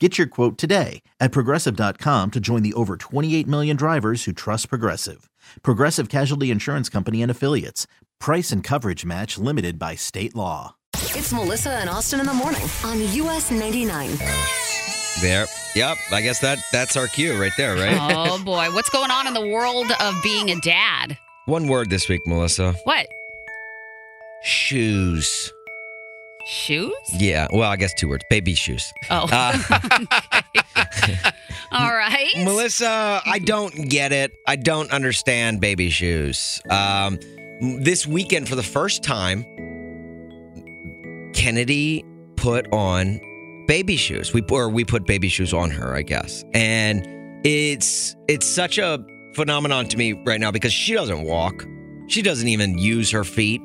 Get your quote today at progressive.com to join the over 28 million drivers who trust Progressive. Progressive Casualty Insurance Company and Affiliates. Price and coverage match limited by state law. It's Melissa and Austin in the morning on US 99. There. Yep. I guess that that's our cue right there, right? Oh boy, what's going on in the world of being a dad? One word this week, Melissa. What? Shoes. Shoes? Yeah. Well, I guess two words. Baby shoes. Oh. Uh, All right. Melissa, I don't get it. I don't understand baby shoes. Um, this weekend, for the first time, Kennedy put on baby shoes. We or we put baby shoes on her, I guess, and it's it's such a phenomenon to me right now because she doesn't walk. She doesn't even use her feet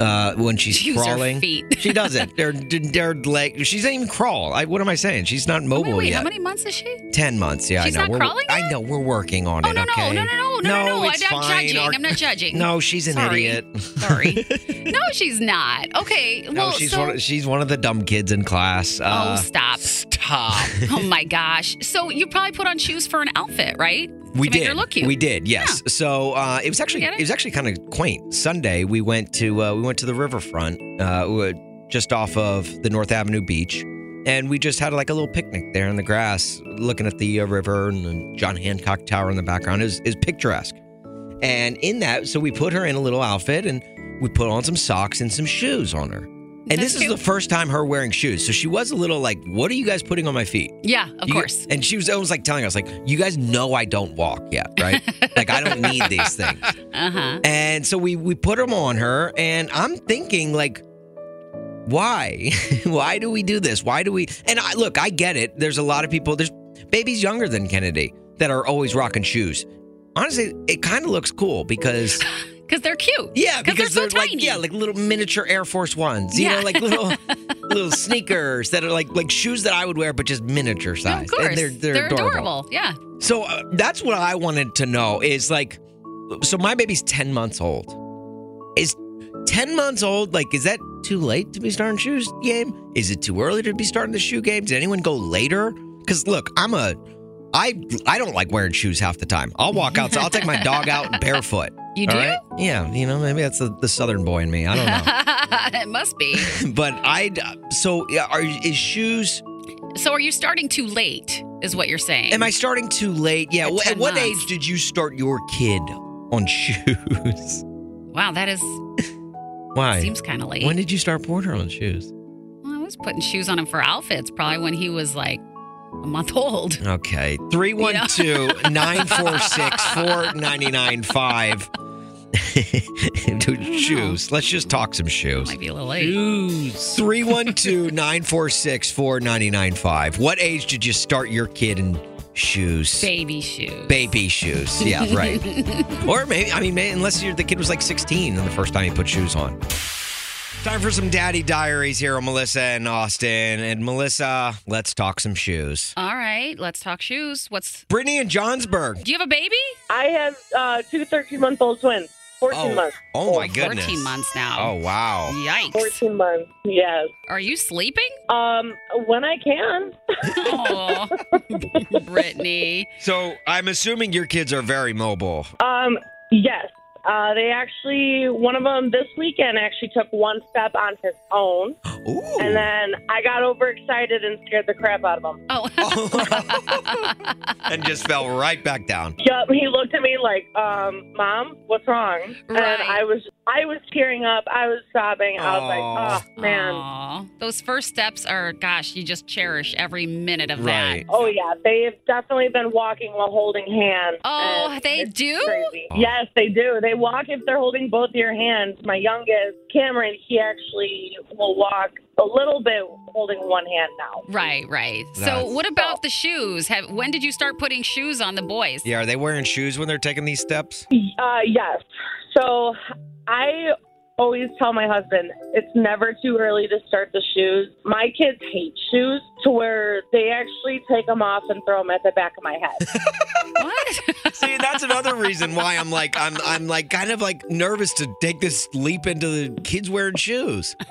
uh, when she's crawling. she doesn't. They're they're like she doesn't even crawl. I, what am I saying? She's not Oh, mobile wait, wait, yet. how many months is she? Ten months. Yeah, She's I know. not we're, crawling I know. We're working on Oh it. no, no, okay? no, no, no, no, no, I'm not fine. judging. Our- I'm not judging. No, she's an Sorry. idiot. Sorry. no, she's not. Okay. No, Well, she's so, one. Of, she's one of the dumb kids in class. oh, Uh, stop. stop. Oh my gosh. So you probably put on shoes for an outfit, right? We to make did. her look cute. We did. Yes. So uh, it was actually Get it? it? was actually kind of quaint. Sunday we went to uh, we went to the riverfront, uh, we were just off of the North Avenue beach, and we just had like a little picnic there in the grass, looking at the uh, river and the John Hancock Tower in the background. is was picturesque. And in that, so we put her in a little outfit and we put on some socks and some shoes on her. And That's this is the first time her wearing shoes. So she was a little like, "What are you guys putting on my feet?" Yeah, of You- course. And she was almost like telling us, like, you guys know I don't walk yet, right? like I don't need these things. Uh huh. And so we we put them on her, and I'm thinking like, why? why do we do this? Why do we? And I look, I get it. There's a lot of people. There's babies younger than Kennedy that are always rocking shoes. Honestly, it kind of looks cool because Because they're cute. Yeah, because they're so like tiny. yeah, like little miniature Air Force Ones. You Yeah. know, like little little sneakers that are like like shoes that I would wear, but just miniature size. of course. And they're they're, adorable. Yeah. so uh, that's what I wanted to know is like, so my baby's 10 months old. Is 10 months old, like, is that too late to be starting shoes game? Is it too early to be starting the shoe game? Did anyone go later? Because look, I'm a, I I don't like wearing shoes half the time. I'll walk out, I'll take my dog out barefoot. You do? right? Yeah, you know, maybe that's the, the southern boy in me. I don't know. it must be. but I, so yeah, are is shoes? So are you starting too late? Is what you're saying? Am I starting too late? Yeah. At At what months. age did you start your kid on shoes? Wow, that is Why? seems kind of late. When did you start Porter on shoes? Well, I was putting shoes on him for outfits probably when he was like a month old. Okay. 312 946 4995. Shoes. Let's just talk some shoes. Might be a little late. 312 946 4995. What age did you start your kid in shoes? Baby shoes. Baby shoes. Yeah, right. or maybe, I mean, may unless you're, the kid was like 16 and the first time he put shoes on. Time for some daddy diaries here on Melissa and Austin. And Melissa, let's talk some shoes. All right, let's talk shoes. What's Brittany and Johnsburg. do you have a baby? I have uh, two 13 month old twins. 14 Oh, months. oh my goodness. 14 months now. Oh, wow. Yikes. 14 months. Yes. Are you sleeping? Um, when I can. Oh, Brittany. So I'm assuming your kids are very mobile. Um, yes. Uh, they actually, one of them this weekend actually took one step on his own, Ooh. and then I got overexcited and scared the crap out of him. Oh. and just fell right back down. Yup, he looked at me like, um, "Mom, what's wrong?" And I was, I was tearing up. I was sobbing. I was Aw. like, "Oh man." Aw. Those first steps are, gosh, you just cherish every minute of Right. Oh yeah, they've definitely been walking while holding hands. Oh, they do? Crazy. Yes, they do. They walk if they're holding both your hands. My youngest, Cameron, he actually will walk a little bit holding one hand now. that. Right, right. So, what about the shoes? Have when did you start putting shoes on the boys? Yeah, are they wearing shoes when they're taking these steps? Uh, yes. So I always tell my husband it's never too early to start the shoes. My kids hate shoes to where they actually take them off and throw them at the back of my head. What? See, that's another reason why I'm like I'm I'm like kind of like nervous to take this leap into the kids wearing shoes.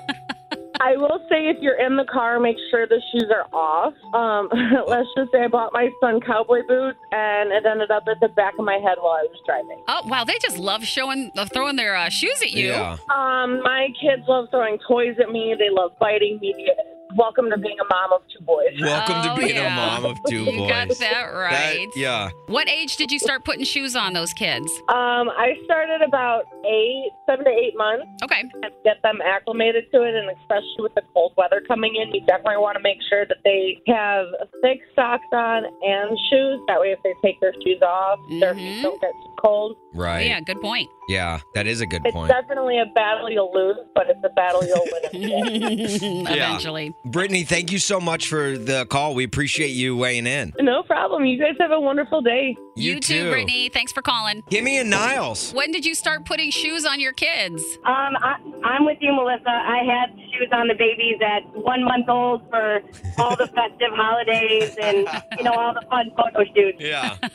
I will say if you're in the car, make sure the shoes are off. Um, let's just say I bought my son cowboy boots and it ended up at the back of my head while I was driving. oh, wow. They just love showing, uh, throwing their uh, shoes at you. Yeah. Um, my kids love throwing toys at me. They love biting me. Welcome to being a mom of two boys. Welcome Oh, to being yeah. a mom of two boys. You boys. got that right. That- yeah. What age did you start putting shoes on those kids? Um, I started about eight, seven to eight months. Okay. and get them acclimated to it, and especially with the cold weather coming in, you definitely want to make sure that they have thick socks on and shoes. That way, if they take their shoes off, their feet Mhm. don't get too cold. Right. Yeah, good point. Yeah, that is a good It's point. It's definitely a battle you'll lose, but it's a battle you'll win. Eventually. Brittany, thank you so much for the call. We appreciate you weighing in. no problem. You guys have a wonderful day. You, too, Brittany. Thanks for calling. Kimmy a Niles. When did you start putting shoes on your kids? Um, I, I'm with you, Melissa. I had shoes on the babies at one month old for all the festive holidays and you know all the fun photo shoots. Yeah.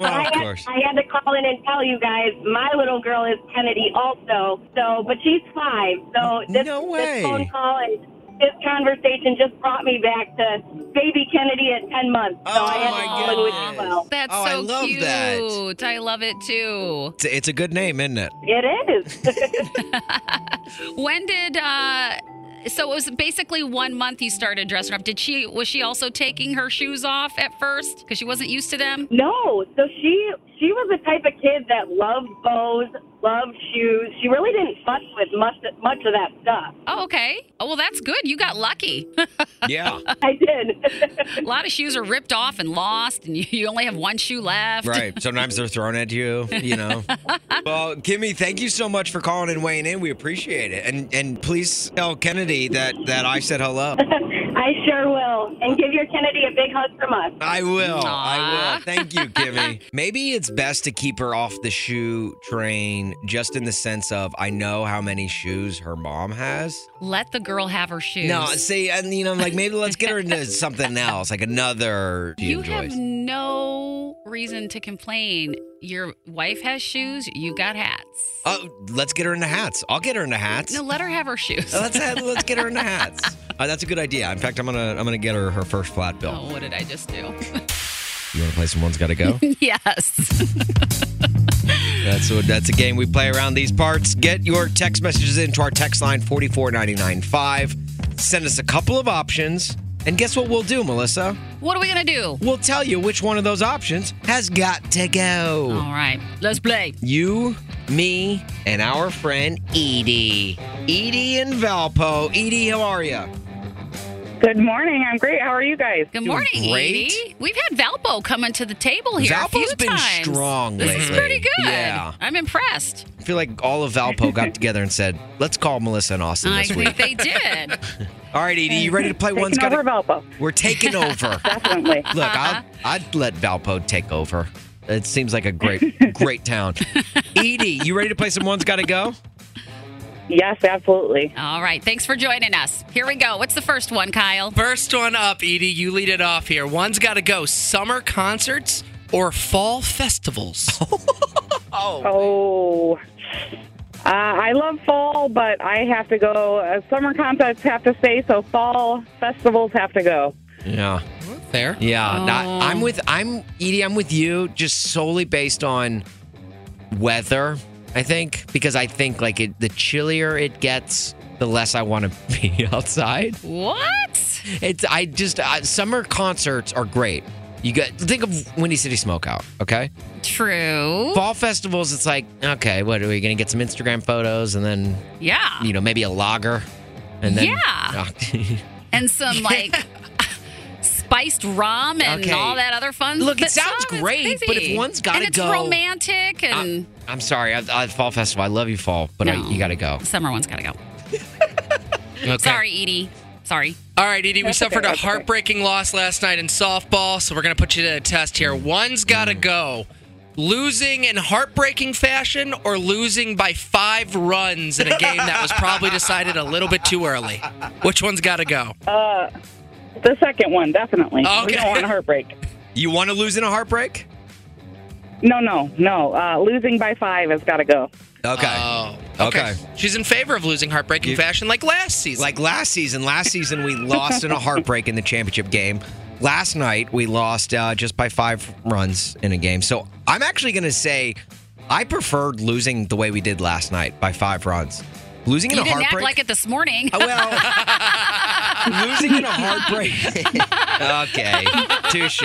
Well, I of had, course. I had to call in and tell you guys, my little girl is Kennedy also. So, but she's five. So this, No way. this phone call and this conversation just brought me back to baby Kennedy at 10 months. So Oh, I had my to call with you goodness. well. That's Oh, so I love cute. that. I love it too. It's, it's a good name, isn't it? It is. When did uh so it was basically one month you started dressing up. Did she was she also taking her shoes off at first because she wasn't used to them? No, so she she was the type of kid that loved bows, loved shoes. She really didn't fuss with much much of that stuff. Oh, okay. Oh well, that's good. You got lucky. Yeah. I did. A lot of shoes are ripped off and lost, and you, you only have one shoe left. Right. Sometimes they're thrown at you, you know. well, Kimmy, thank you so much for calling and weighing in. We appreciate it. And and please tell Kennedy that that I said hello. I sure will. And give your Kennedy a big hug from us. I will. I will. Thank you, Kimmy. Maybe it's best to keep her off the shoe train just in the sense of I know how many shoes her mom has. Let the girl have her shoes. No, see, and you know, I'm like maybe let's get her into something else, like another you enjoys. have no reason to complain. Your wife has shoes. You got hats. Oh, let's get her into hats. I'll get her into hats. No, let her have her shoes. Let's let's get her into hats. Uh, that's a good idea. In fact, I'm gonna I'm gonna get her her first flat bill. Oh, what did I just do? You want to play some one's got to go? yes. That's what. That's a game we play around these parts. Get your text messages into our text line forty four ninety nine five. Send us a couple of options, and guess what we'll do, Melissa? What are we gonna do? We'll tell you which one of those options has got to go. All right, let's play. You, me, and our friend Edie. Edie and Valpo. Edie, how are you? Good morning. I'm great. How are you guys? Good morning, great. Edie. We've had Valpo coming to the table here a few Valpo's been times. strong This is lately. pretty good. Yeah. I'm impressed. I feel like all of Valpo got together and said, "Let's call Melissa and Austin I this think week." they did. All right, Edie, you ready to play one's Taking got over to Valpo. We're taking over. Definitely. Look, I'll, I'd let Valpo take over. It seems like a great, great town. Edie, you ready to play some one's got to go? Yes, absolutely. All right, thanks for joining us. Here we go. What's the first one, Kyle? First one up, Edie. You lead it off here. One's got to go summer concerts or fall festivals. Oh. Uh, I love fall, but I have to go. Uh, summer concerts have to stay, so fall festivals have to go. Yeah, Fair. yeah. Oh. Not, I'm with I'm Edie. I'm with you, just solely based on weather. I think, because I think like it, the chillier it gets, the less I want to be outside. What? It's I just uh, summer concerts are great. You got think of Windy City Smokeout, okay? True. Fall festivals, it's like okay, what are we gonna get some Instagram photos and then Yeah. you know maybe a lager, and then Yeah. And some like spiced rum and Okay. all that other fun. Look, it but sounds stuff. It's great, but if one's gotta and it's go- romantic and I'm sorry, I, I, fall festival. I love you, fall, but I, you got to go. summer one's got to go. Okay. Sorry, Edie. Sorry. All right, Edie, we That's suffered okay, a that's okay. heartbreaking loss last night in softball, so we're going to put you to a test here. One's got to go. Losing in heartbreaking fashion or losing by five runs in a game that was probably decided a little bit too early? Which one's got to go? Uh, the second one, definitely. We Okay. don't want a heartbreak. You want to lose in a heartbreak? No, no, no. Uh, losing by five has got to go. Okay. Oh, Okay. She's in favor of losing heartbreaking You- fashion like last season. Like last season, last season we lost in a heartbreak in the championship game. Last night we lost uh, just by five runs in a game. So I'm actually going to say I preferred losing the way we did last night by five runs. Losing in You a didn't heartbreak. act like it this morning. Uh, well, losing in a heartbreak. okay, touche.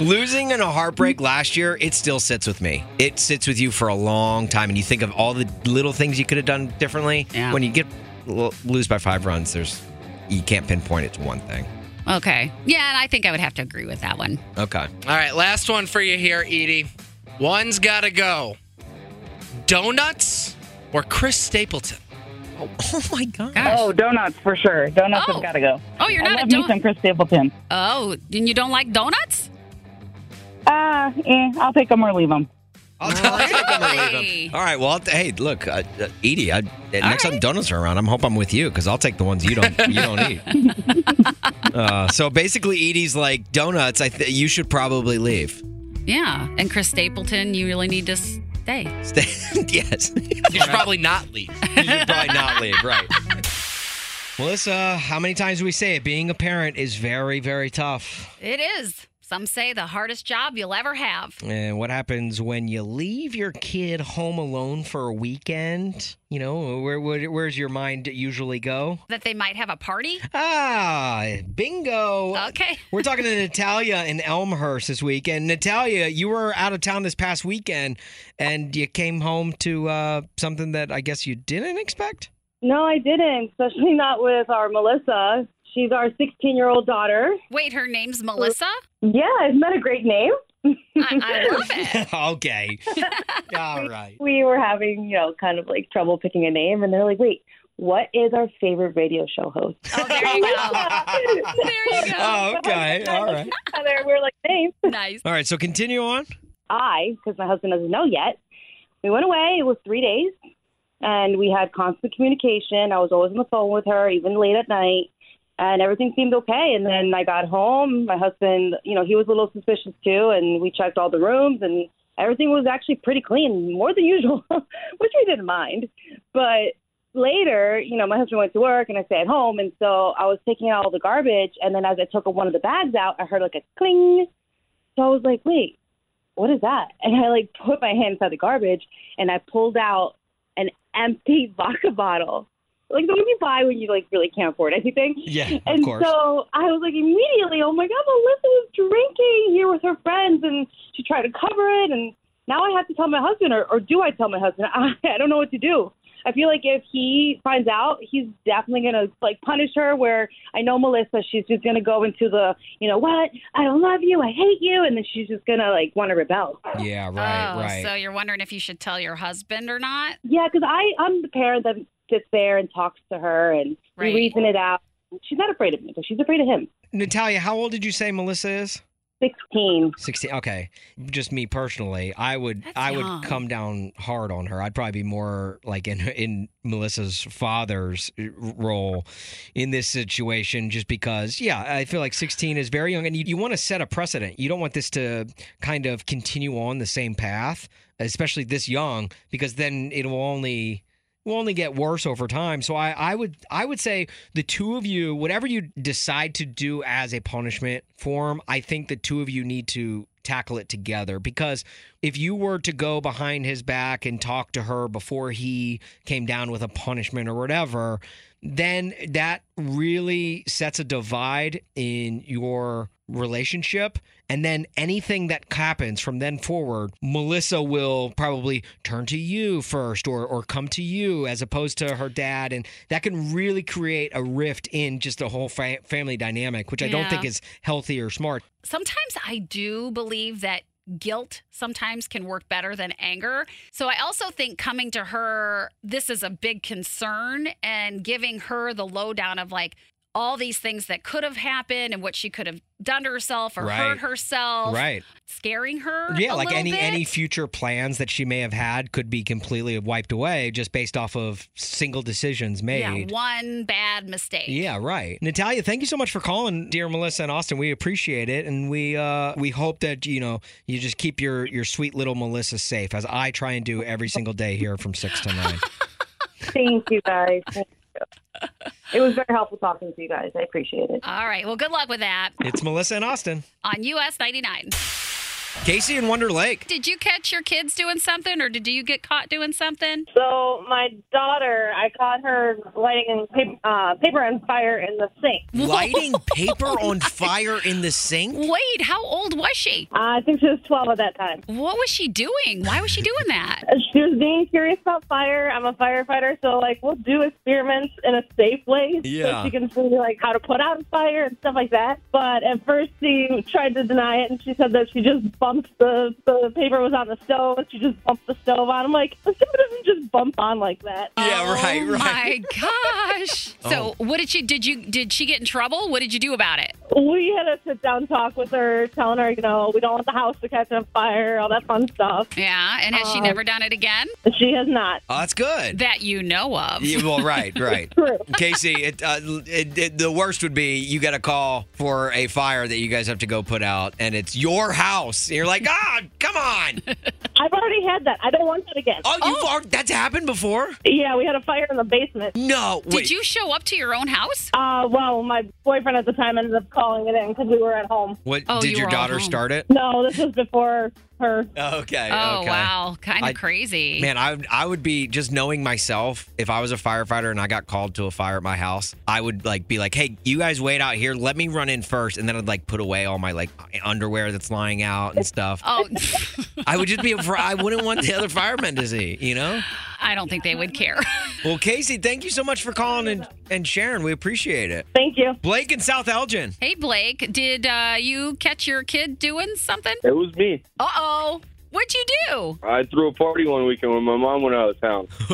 Losing in a heartbreak last year, it still sits with me. It sits with you for a long time, and you think of all the little things you could have done differently. Yeah. When you get l- lose by five runs, there's you can't pinpoint it to one thing. okay. Yeah, and I think I would have to agree with that one. Okay. All right, last one for you here, Edie. One's got to go. Donuts or Chris Stapleton? Oh, oh my god. Gosh. Oh, donuts for sure. Donuts Oh. have got to go. Oh, you're I not a love me donut. some Chris Stapleton. Oh, and you don't like donuts? Uh, eh, I'll take them or leave them. I'll tell you. Really? All right. Well, hey, look, uh, uh, Edie. I, uh, next time donuts are around, I'm hope I'm with you because I'll take the ones you don't you don't eat. uh, so basically, Edie's like donuts. I th- you should probably leave. Yeah. And Chris Stapleton, you really need to stay. Stay. yes. You should probably not leave. you should probably not leave. Right. Melissa, how many times do we say it? Being a parent is very, very tough. It is. Some say the hardest job you'll ever have. And what happens when you leave your kid home alone for a weekend? You know, where, where where's your mind usually go? That they might have a party? Ah, bingo. Okay. We're talking to Natalia in Elmhurst this week. And Natalia, you were out of town this past weekend and you came home to uh, something that I guess you didn't expect? No, I didn't, especially not with our Melissa. She's our 16 year old daughter. Wait, her name's Melissa? Yeah, isn't that a great name? I, I love it. okay. All right. we were having, you know, kind of like trouble picking a name, and they're like, wait, what is our favorite radio show host? Oh, there you go. There you go. Oh, okay. All right. there, we're like, name. Nice. All right. So continue on. I, because my husband doesn't know yet, we went away. It was three days, and we had constant communication. I was always on the phone with her, even late at night, and everything seemed okay. And then I got home. My husband, you know, he was a little suspicious too, and we checked all the rooms, and everything was actually pretty clean, more than usual, which we didn't mind. But later, you know, my husband went to work, and I stayed at home, and so I was taking out all the garbage, and then as I took one of the bags out, I heard like a cling. So I was like, wait, what is that? And I like put my hand inside the garbage and I pulled out an empty vodka bottle. Like the one you buy when you like really can't afford anything. Yeah, of And course. so I was like immediately, oh my god, Melissa was drinking here with her friends and she tried to cover it and now I have to tell my husband or, or do I tell my husband? I, I don't know what to do. I feel like if he finds out, he's definitely gonna like punish her. Where I know Melissa, she's just gonna go into the, you know what? I don't love you. I hate you, and then she's just gonna like want to rebel. Yeah, right, oh, right. so you're wondering if you should tell your husband or not? Yeah, because I I'm the parent that sits there and talks to her and Right. we reason it out. She's not afraid of me, but she's afraid of him. Natalia, how old did you say Melissa is? Sixteen. 16 okay just me personally i would That's i would come down hard on her i'd probably be more like in in melissa's father's role in this situation just because yeah i feel like 16 is very young and you, you want to set a precedent you don't want this to kind of continue on the same path especially this young because then it will only will only get worse over time. So I, I would I would say the two of you, whatever you decide to do as a punishment form, I think the two of you need to tackle it together because if you were to go behind his back and talk to her before he came down with a punishment or whatever, then that really sets a divide in your relationship. And then anything that happens from then forward, Melissa will probably turn to you first or, or come to you as opposed to her dad. And that can really create a rift in just the whole fa- family dynamic, which I don't Yeah. think is healthy or smart. sometimes I do believe that guilt sometimes can work better than anger. So I also think coming to her, this is a big concern and giving her the lowdown of like all these things that could have happened and what she could have done to herself or Right. hurt herself. Right. Scaring her. Yeah, a like any bit. any future plans that she may have had could be completely wiped away just based off of single decisions made. Yeah, made. one bad mistake. Yeah, right. Natalia, thank you so much for calling, dear Melissa and Austin. We appreciate it, and we uh, we hope that you know you just keep your your sweet little Melissa safe, as I try and do every single day here from six to nine. Thank you guys. Thank you. It was very helpful talking to you guys. I appreciate it. All right. Well, good luck with that it's Melissa and Austin, on US 99. Casey in Wonder Lake. Did you catch your kids doing something or did you get caught doing something? So my daughter, I caught her lighting paper, uh, paper on fire in the sink. Lighting paper on fire in the sink. Wait, how old was she? Uh, I think she was 12 at that time. What was she doing? Why was she doing that? She was being curious about fire. I'm a firefighter, so like we'll do experiments in a safe way, Yeah. so she can see like how to put out a fire and stuff like that. But at first, she tried to deny it, and she said that she just bumped the the paper was on the stove, and she just bumped the stove on. I'm like, the stove doesn't just bump on like that. Yeah, right, oh right. my gosh. So, what did she did you did she get in trouble? What did you do about it? We had a sit down talk with her, telling her, you know, we don't want the house to catch on fire, all that fun stuff. Yeah, and has she Uh, never done it again she has not. Oh, that's good. that you know of? Yeah, well, right, right. True. Casey, it, uh, it, it, the worst would be you get a call for a fire that you guys have to go put out, and it's your house. And you're like, ah, come on. I've already had that. I don't want that again. Oh, you've already, that's happened before? Yeah, we had a fire in the basement. No, wait. Did you show up to your own house? Uh, well, my boyfriend at the time ended up calling it in because we were at home. What Oh, did you your daughter start it? No, this was before her. Okay. Oh okay. wow, kind of crazy. Man, I would- I would be just knowing myself. If I was a firefighter and I got called to a fire at my house, I would like be like, "Hey, you guys wait out here. Let me run in first, and then I'd like put away all my like underwear that's lying out and stuff. Oh, I would just be. I wouldn't want the other firemen to see. You know. I don't think they would care. Well, Casey, thank you so much for calling and and sharing. We appreciate it. Thank you. Blake in South Elgin. hey Blake, did uh, you catch your kid doing something? It was me. Uh oh, what'd you do? I threw a party one weekend when my mom went out of town.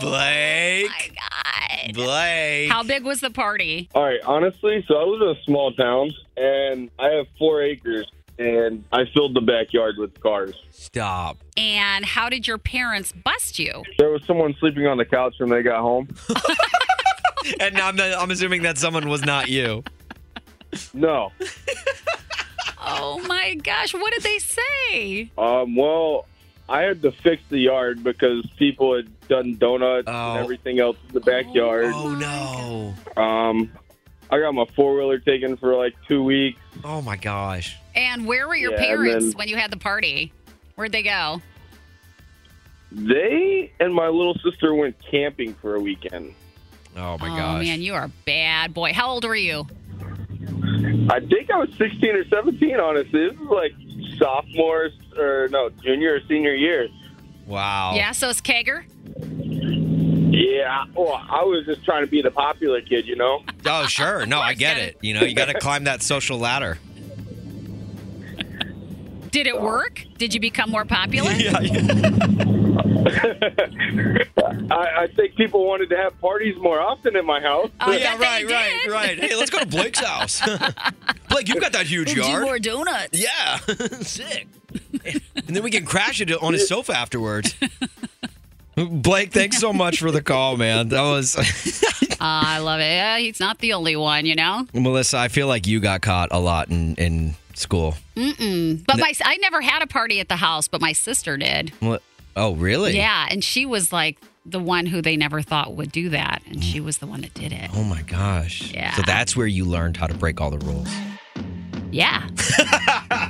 Blake. My God. Blake. How big was the party? All right, honestly, so I was in a small town, and I have four acres, and I filled the backyard with cars. Stop. And how did your parents bust you? There was someone sleeping on the couch when they got home. And I'm, I'm assuming that someone was not you. No. Oh my gosh, what did they say? Um, well, I had to fix the yard because people had done donuts Oh. and everything else in the backyard. Oh no. Um, I got my four wheeler taken for like two weeks. Oh my gosh. And where were your Yeah, parents then- when you had the party? Where'd they go? They and my little sister went camping for a weekend. Oh my oh gosh. man, you are a bad boy. How old were you? I think I was 16 or 17, honestly. This is like sophomore or no, junior or senior year. Wow. Yeah, so it's Kager. Yeah, well, oh, I was just trying to be the popular kid, you know? Oh sure. No, I get it. You know, you got to climb that social ladder. Did it work? Did you become more popular? I, I think people wanted to have parties more often in my house. Oh, yeah, bet they right, right, did. right. Hey, let's go to Blake's house. Blake, you've got that huge Do yard. more donuts. Yeah, sick. and then we can crash it on his sofa afterwards. Blake, thanks so much for the call, man. That was Ah, I love it. Yeah, he's not the only one, you know. Melissa. I feel like you got caught a lot in in school. Mm-mm. But my I never had a party at the house, but my sister did. What? Oh, really? Yeah, and she was like the one who they never thought would do that, and she was the one that did it. Oh my gosh. Yeah. So that's where you learned how to break all the rules. Yeah.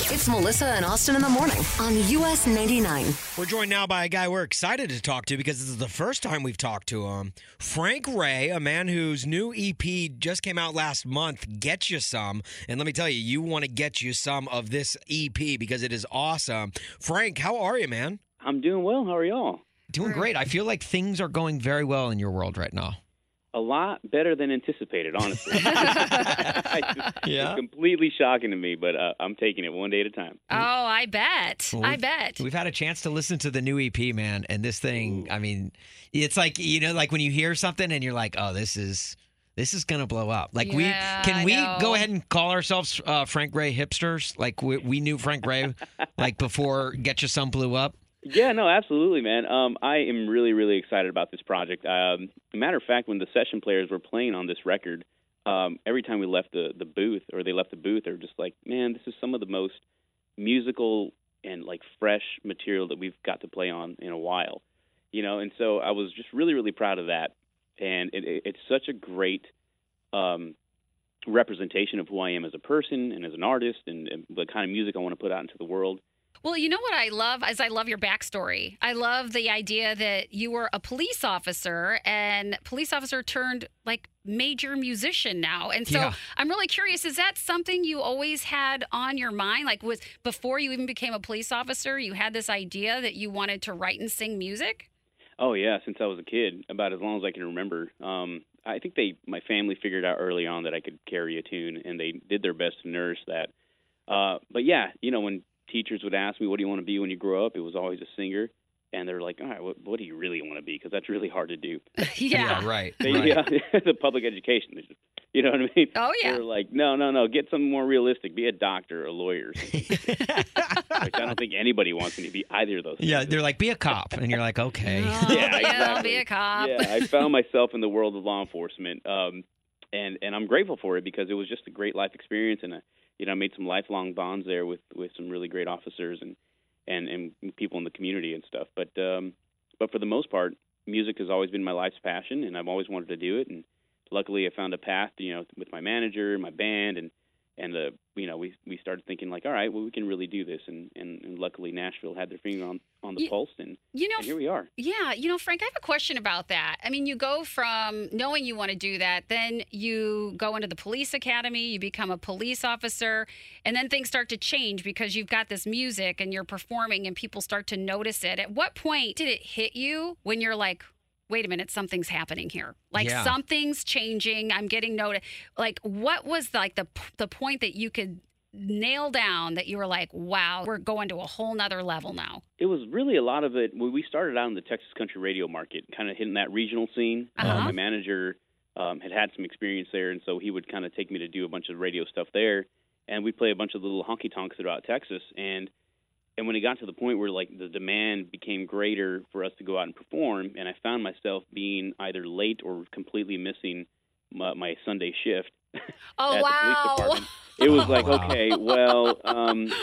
It's Melissa and Austin in the morning on US 99. We're joined now by a guy we're excited to talk to because this is the first time we've talked to him. Frank Ray, a man whose new EP just came out last month, Get You Some. And let me tell you, you want to get you some of this EP because it is awesome. Frank, how are you, man? I'm doing well. How are y'all? Doing great. I feel like things are going very well in your world right now. A lot better than anticipated, honestly. Just- Yeah? It's completely shocking to me, but uh, I'm taking it one day at a time. Oh, I bet. Well, I bet. We've had a chance to listen to the new EP, man, and this thing, I mean, it's like, you know, like when you hear something and you're like, oh, this is this is going to blow up. Like Yeah, we can we go ahead and call ourselves uh, Frank Ray hipsters? Like we, we knew Frank Ray like before Get You Some blew up. Yeah, no, absolutely, man. Um, I am really, really excited about this project. Um, matter of fact, when the session players were playing on this record, um, every time we left the the booth or they left the booth, they're just like, "Man, this is some of the most musical and like fresh material that we've got to play on in a while." You know, and so I was just really, really proud of that, and it, it, it's such a great um, representation of who I am as a person and as an artist, and, and the kind of music I want to put out into the world. Well, you know what I love is I love your backstory. I love the idea that you were a police officer and police officer turned like major musician now. And so Yeah. I'm really curious, is that something you always had on your mind? Like was before you even became a police officer, you had this idea that you wanted to write and sing music? Oh yeah, since I was a kid, about as long as I can remember. Um, I think they, my family, figured out early on that I could carry a tune, and they did their best to nourish that. Uh, but yeah, you know, when teachers would ask me, "What do you want to be when you grow up?" It was always a singer, and they're like, "All right, what, what do you really want to be?" Because that's really hard to do. yeah. right. They, right. yeah, the public education. You know what I mean? Oh yeah. They're like, no, no, no. Get something more realistic. Be a doctor, a lawyer. or something." I don't think anybody wants me to be either of those. Yeah, they're like, be a cop. And you're like, okay. Oh, Yeah, yeah, I'll exactly. be a cop. yeah, I found myself in the world of law enforcement, um, and and I'm grateful for it because it was just a great life experience, and I, you know, I made some lifelong bonds there with with some really great officers and and and people in the community and stuff. But um, but for the most part, music has always been my life's passion, and I've always wanted to do it. And luckily, I found a path, you know, with my manager, my band, and and uh, you know, we we started thinking like, all right, well, we can really do this, and and, and luckily, Nashville had their finger on on the You- pulse, and, You know, and here we are. Yeah, you know, Frank, I have a question about that. I mean, you go from knowing you want to do that, then you go into the police academy, you become a police officer, and then things start to change because you've got this music and you're performing and people start to notice it. At what point did it hit you when you're like, wait a minute, something's happening here? Like Yeah. something's changing. I'm getting noticed. Like, what was like the the point that you could nail down that you were like, wow, we're going to a whole nother level now? It was really a lot of it. When we started out in the Texas country radio market, kind of hitting that regional scene. Uh, Uh-huh. my manager um, had had some experience there, and so he would kind of take me to do a bunch of radio stuff there, and we'd play a bunch of little honky tonks throughout Texas, and and when it got to the point where like the demand became greater for us to go out and perform, and I found myself being either late or completely missing my, my Sunday shift. Oh at the police wow. department, It was like, Wow. okay, well, um,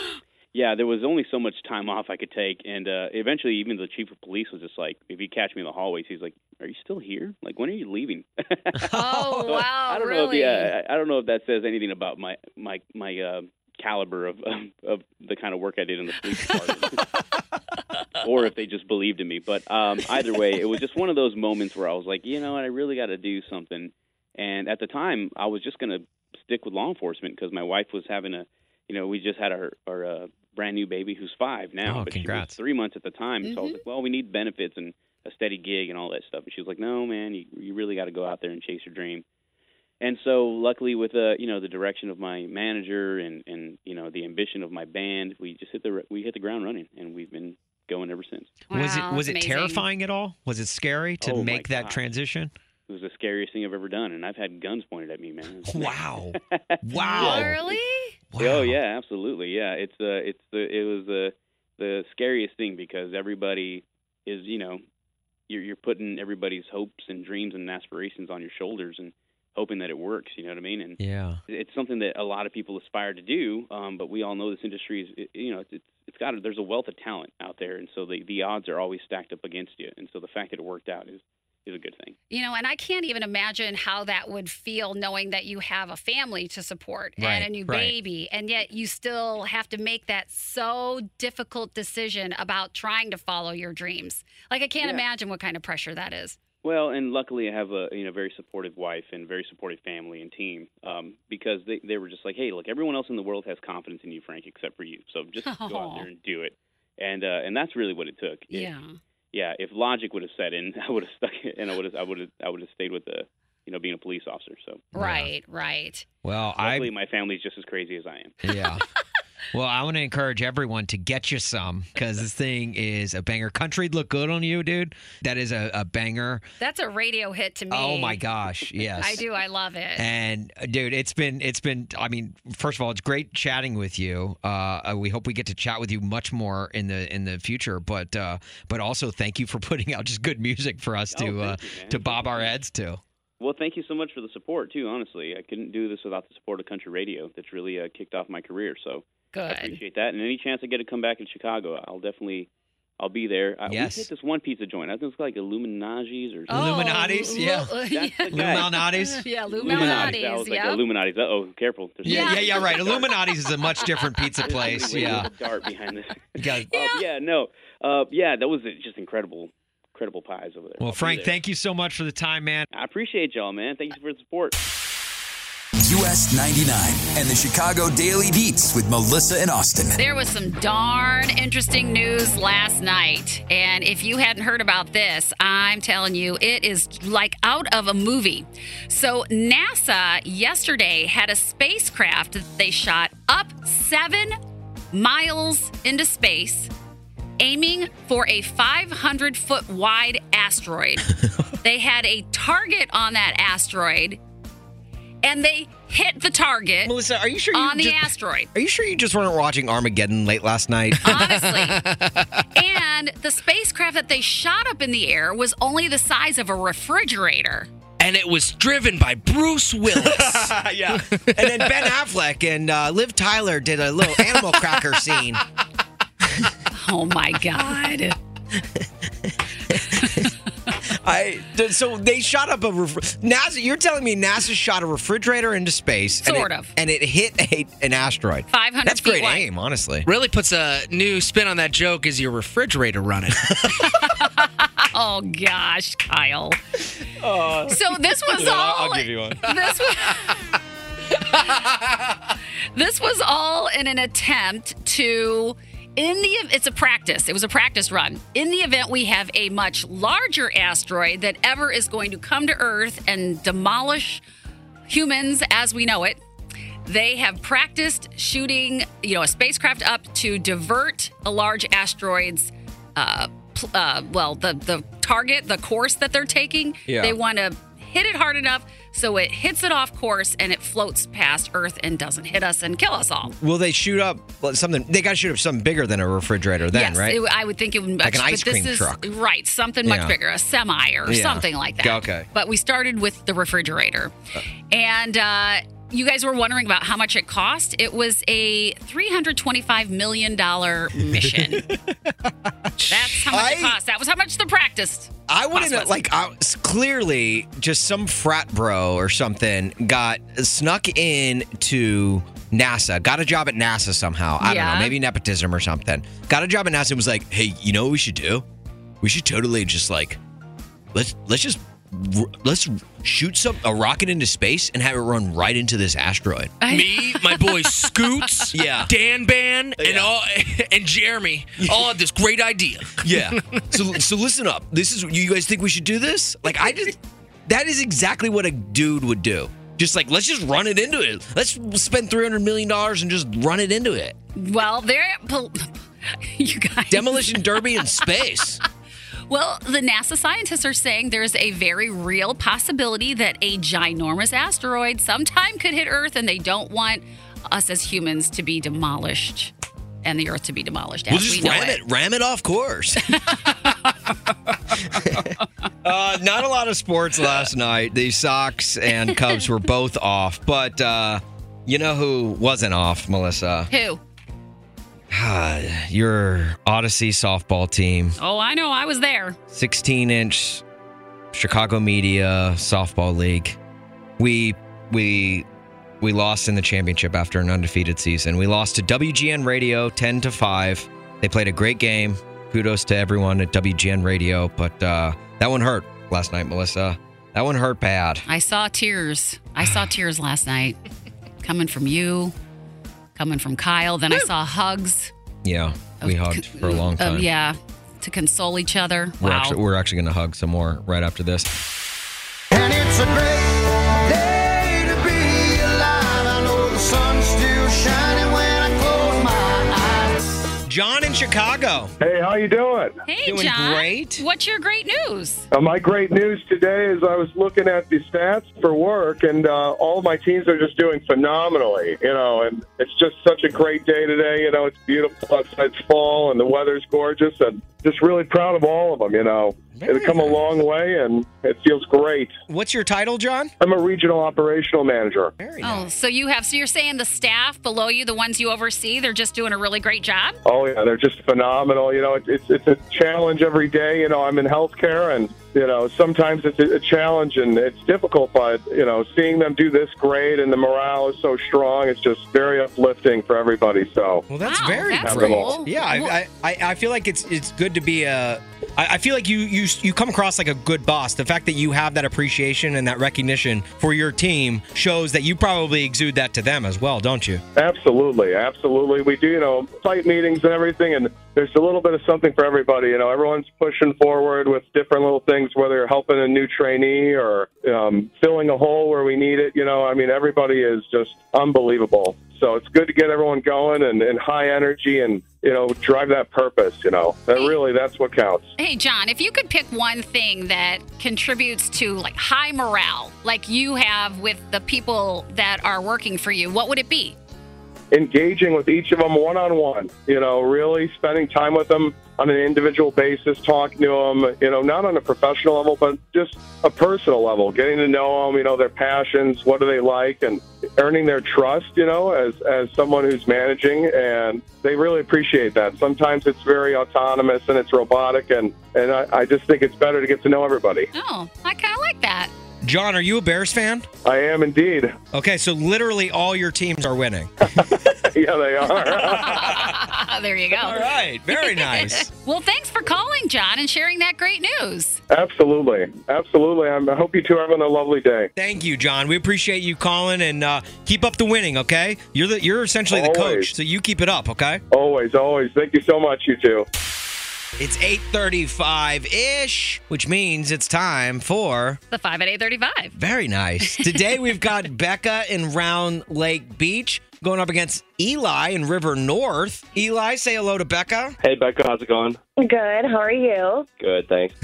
yeah, there was only so much time off I could take, and uh, eventually, even the chief of police was just like, if he catch me in the hallways, he's like, "Are you still here? Like, when are you leaving?" Oh So, wow. I don't really? know if yeah, I I don't know if that says anything about my my my uh, caliber of of of the kind of work I did in the police department, or if they just believed in me. But um, either way, it was just one of those moments where I was like, you know what, I really got to do something. And at the time, I was just going to stick with law enforcement because my wife was having a, you know, we just had our our uh, brand new baby who's five now, Oh, but congrats. she was three months at the time. So I was Mhm. like, well, we need benefits and a steady gig and all that stuff. And she was like, no, man, you you really got to go out there and chase your dream. And so, luckily, with uh, you know the direction of my manager and and you know the ambition of my band, we just hit the we hit the ground running, and we've been going ever since. was it was it amazing. terrifying at all? Was it scary to Oh, make that gosh. transition? It was the scariest thing I've ever done, and I've had guns pointed at me, man. Wow. Wow. Really? Oh yeah, absolutely. Yeah, it's uh, it's the it was the the scariest thing because everybody is you know you're you're putting everybody's hopes and dreams and aspirations on your shoulders and hoping that it works. You know what I mean? And Yeah. it's something that a lot of people aspire to do, um, but we all know this industry is it- you know it's it's got there's a wealth of talent out there, and so the the odds are always stacked up against you, and so the fact that it worked out is is a good thing. You know, and I can't even imagine how that would feel knowing that you have a family to support Right, and a new right. baby, and yet you still have to make that so difficult decision about trying to follow your dreams. Like, I can't Yeah. imagine what kind of pressure that is. Well, and luckily I have a you know very supportive wife and very supportive family and team um, because they they were just like, hey, look, everyone else in the world has confidence in you, Frank, except for you. So just go out there and do it. And uh, and that's really what it took. If- Yeah. yeah. If logic would have set in, I would have stuck it, and I would have I would have I would have stayed with the you know being a police officer. So Right, right. Well, I luckily my family's just as crazy as I am. yeah. Well, I want to encourage everyone to get you some because this thing is a banger. Country'd look good on you, dude. That is a, a banger. That's a radio hit to me. Oh my gosh, yes. I do. I love it. And uh, dude, it's been it's been. I mean, first of all, it's great chatting with you. Uh, uh, we hope we get to chat with you much more in the in the future. But uh, but also, thank you for putting out just good music for us Oh, to uh, you, to bob our heads to. Well, thank you so much for the support too. Honestly, I couldn't do this without the support of country radio. That's really uh, kicked off my career. So I appreciate that. And any chance I get to come back in Chicago, I'll definitely, I'll be there. Uh, Yes. We hit this one pizza joint. I think it's like Illuminati's or Oh, Illuminatis, Lu- yeah. Lu- That's. Illuminatis. Yeah, Illuminati. I Illuminatis. was like Yeah. Illuminati's. Uh oh, careful. There's Yeah, yeah, yeah, right. Illuminati's is a much different pizza place. Yeah. dart behind this. Yeah. Uh, yeah, no. Uh, yeah, that was just incredible, incredible pies over there. Well, I'll Frank, there. thank you so much for the time, man. I appreciate y'all, man. Thank you for the support. US 99 and the Chicago Daily Beats with Melissa and Austin. There was some darn interesting news last night. And if you hadn't heard about this, I'm telling you, it is like out of a movie. So, NASA yesterday had a spacecraft that they shot up seven miles into space, aiming for a 500 foot wide asteroid. they had a target on that asteroid, and they hit the target Melissa, are you sure you on the just- asteroid. Are you sure you just weren't watching Armageddon late last night? Honestly. and the spacecraft that they shot up in the air was only the size of a refrigerator. And it was driven by Bruce Willis. yeah. And then Ben Affleck and uh, Liv Tyler did a little animal cracker scene. Oh my God. I so they shot up a ref- NASA. You're telling me NASA shot a refrigerator into space, and Sort it- of. and it hit a, an asteroid. 500 That's feet great wide. aim, honestly. really puts a new spin on that joke is your refrigerator running. Oh gosh, Kyle. Uh, so this was all you one. this was this was all in an attempt to in the it's a practice. It was a practice run. In the event we have a much larger asteroid that ever is going to come to earth and demolish humans as we know it they have practiced shooting you know a spacecraft up to divert a large asteroid's uh, uh, well the the target the course that they're taking. Yeah. they want to hit it hard enough so it hits it off course and it floats past Earth and doesn't hit us and kill us all. Will they shoot up something? They got to shoot up something bigger than a refrigerator, then, yes, right? it- I would think it would Like an ice this cream is- truck. right? Something much Yeah. bigger, a semi or Yeah. something like that. Okay. But we started with the refrigerator, and uh, you guys were wondering about how much it cost. It was a three hundred twenty-five million dollar mission. That's how much it cost. That was how much the practice. I wouldn't like I clearly just some frat bro or something got snuck in to NASA, got a job at NASA somehow. I don't know, maybe nepotism or something. Got a job at NASA and was like, "Hey, you know what we should do? We should totally just like let's let's just let's shoot some a rocket into space and have it run right into this asteroid." Me, my boy Scoots, Yeah. Dan Ban, and all and Jeremy all had this great idea. Yeah. so so listen up. This is you guys think we should do this? Like I just that is exactly what a dude would do. Just like let's just run it into it. Let's spend three hundred million dollars and just run it into it. Well, there, you guys. Demolition derby in space. Well, the NASA scientists are saying there's a very real possibility that a ginormous asteroid sometime could hit Earth, and they don't want us as humans to be demolished and the Earth to be demolished. We'll just we ram it. ram it off course. uh, not a lot of sports last night. The Sox and Cubs were both off, but uh, you know who wasn't off, Melissa? Who? Your Audacy softball team. Oh, I know. I was there. 16 inch Chicago Media Softball League. We we we lost in the championship after an undefeated season. We lost to WGN Radio 10 to 5. They played a great game. Kudos to everyone at WGN Radio, but uh, that one hurt last night, Melissa. That one hurt bad. I saw tears. I saw tears last night coming from you, coming from Kyle. Then I saw hugs. Yeah, we hugged for a long Uh, time. yeah, to console each other. We're wow. actually, we're actually going to hug some more right after this. Chicago. Hey, how you doing? Hey, Doing John. great. What's your great news? Uh, my great news today is I was looking at the stats for work, and uh, all my teams are just doing phenomenally. You know, and it's just such a great day today. You know, it's beautiful outside. It's fall, and the weather's gorgeous, and just really proud of all of them. You know, Very it's come a long way, and it feels great. What's your title, John? I'm a regional operational manager. Very Oh, so you have, so you're saying the staff below you, the ones you oversee, they're just doing a really great job? Oh yeah, they're just phenomenal. You know, it, it's it's a challenge every day. You know, I'm in healthcare, and you know sometimes it's a, a challenge and it's difficult. But you know, seeing them do this great and the morale is so strong, it's just very uplifting for everybody. So Well, that's Wow, very that's great. cool. Yeah, I, I, I I feel like it's it's good to be a. I I feel like you you you come across like a good boss. The fact that you have that appreciation and that recognition for your team shows that you probably exude that to them as well, don't you? Absolutely, absolutely. We do, you know, site meetings and everything, and there's a little bit of something for everybody. You know, everyone's pushing forward with different little things, whether you're helping a new trainee or um, filling a hole where we need it. You know, I mean, everybody is just unbelievable. So it's good to get everyone going and, and high energy and, you know, drive that purpose, you know. That really, that's what counts. Hey, John, if you could pick one thing that contributes to like high morale, like you have with the people that are working for you, what would it be? Engaging with each of them one on one. You know, really spending time with them on an individual basis, talking to them. You know, not on a professional level, but just a personal level, getting to know them. You know, their passions, what do they like, and earning their trust. You know, as as someone who's managing, and they really appreciate that. Sometimes it's very autonomous and it's robotic, and and I, I just think it's better to get to know everybody. Oh, I kind of like that. John, are you a Bears fan? I am indeed. Okay, so literally all your teams are winning. yeah, they are. there you go. All right, very nice. well, thanks for calling, John, and sharing that great news. Absolutely, absolutely. I'm, I hope you two are having a lovely day. Thank you, John. We appreciate you calling and uh, keep up the winning. Okay, you're the you're essentially the coach, so you keep it up. Okay. Always, always. Thank you so much, you two. It's 8:35 ish, which means it's time for The 5 at 835. very nice. Today we've got Becca in Round Lake Beach going up against Eli in River North. Eli, say hello to Becca. Hey, Becca, how's it going? Good. How are you? Good, thanks.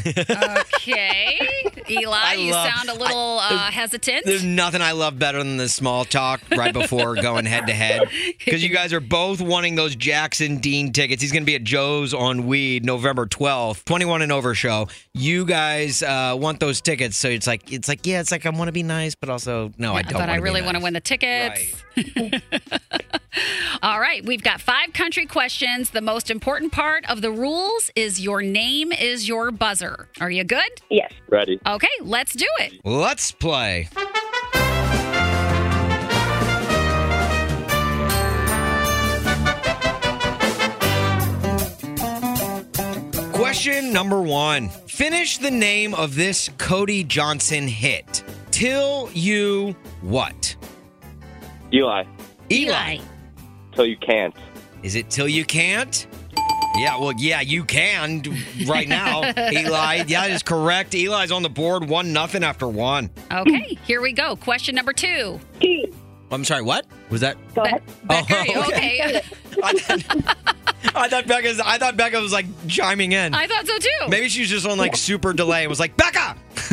Okay. Eli, you love- sound a little uh, hesitant. There's nothing I love better than the small talk right before going head to head. Because you guys are both wanting those Jackson Dean tickets. He's going to be at Joe's on Weed November 12th, 21 and over show. You guys uh, want those tickets. So it's like, it's like, yeah, it's like I want to be nice, but also, no, I don't but I wanna really nice. want to win the tickets. All right, we've got five country questions. The most important part of the rules is your name is your buzzer. Are you good? Yes. Ready. Okay, let's do it. Let's play. Question number one. Finish the name of this Cody Johnson hit. Till you what? Eli. Eli. So you can't. Is it till you can't? Yeah, well, yeah, you can right now, Eli. Yeah, that is correct. Eli's on the board, one nothing after one. Okay, here we go. Question number two. I'm sorry, what was that? Go ahead. Becca, Oh, are you okay? I thought, I thought Becca's. I thought Becca was like chiming in. I thought so too. Maybe she was just on like super delay and was like, Becca,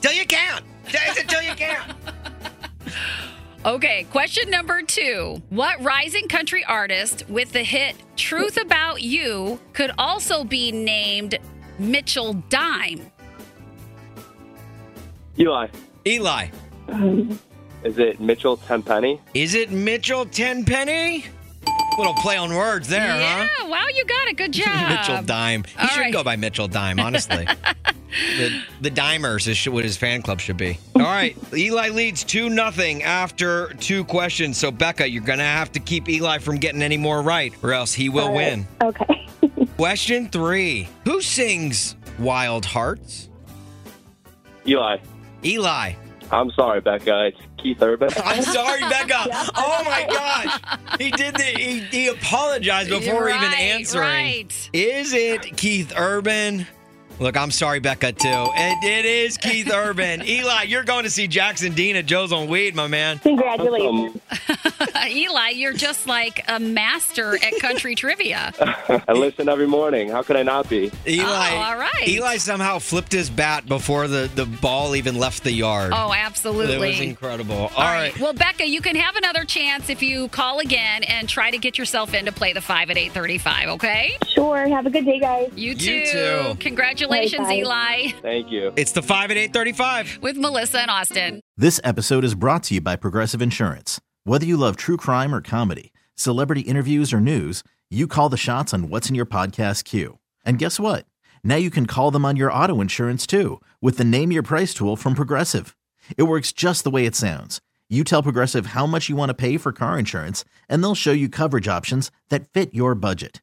till you can't. Is till you can't? Okay, question number two. What rising country artist with the hit Truth About You could also be named Mitchell Dime? Eli. Eli. Is it Mitchell Tenpenny? Is it Mitchell Tenpenny? Little play on words there, yeah, huh? wow, you got it. Good job. Mitchell Dime. He All should right. go by Mitchell Dime, honestly. the the Dimers is what his fan club should be. All right, Eli leads two nothing after two questions. So Becca, you're gonna have to keep Eli from getting any more right, or else he will All right. win. Okay. Question three: Who sings "Wild Hearts"? Eli. Eli. I'm sorry, Becca. It's Keith Urban. I'm sorry, Becca. Oh my gosh, he did the he, he apologized before even answering. right. Is it Keith Urban? Look, I'm sorry, Becca, too. It, it is Keith Urban. Eli, you're going to see Jackson Dean at Joe's on Weed, my man. Congratulations. Eli, you're just like a master at country trivia. I listen every morning. How could I not be? Eli, Oh, all right. Eli somehow flipped his bat before the, the ball even left the yard. Oh, absolutely. It was incredible. All All right. right. Well, Becca, you can have another chance if you call again and try to get yourself in to play the five at eight thirty-five. Okay. Sure. Have a good day, guys. You too. You too. Congratulations, Bye-bye. Eli, Thank you. It's the 5 at 835. with Melissa and Austin. This episode is brought to you by Progressive Insurance. Whether you love true crime or comedy, celebrity interviews or news, you call the shots on what's in your podcast queue. And guess what? Now you can call them on your auto insurance too with the Name Your Price tool from Progressive. It works just the way it sounds. You tell Progressive how much you want to pay for car insurance, and they'll show you coverage options that fit your budget.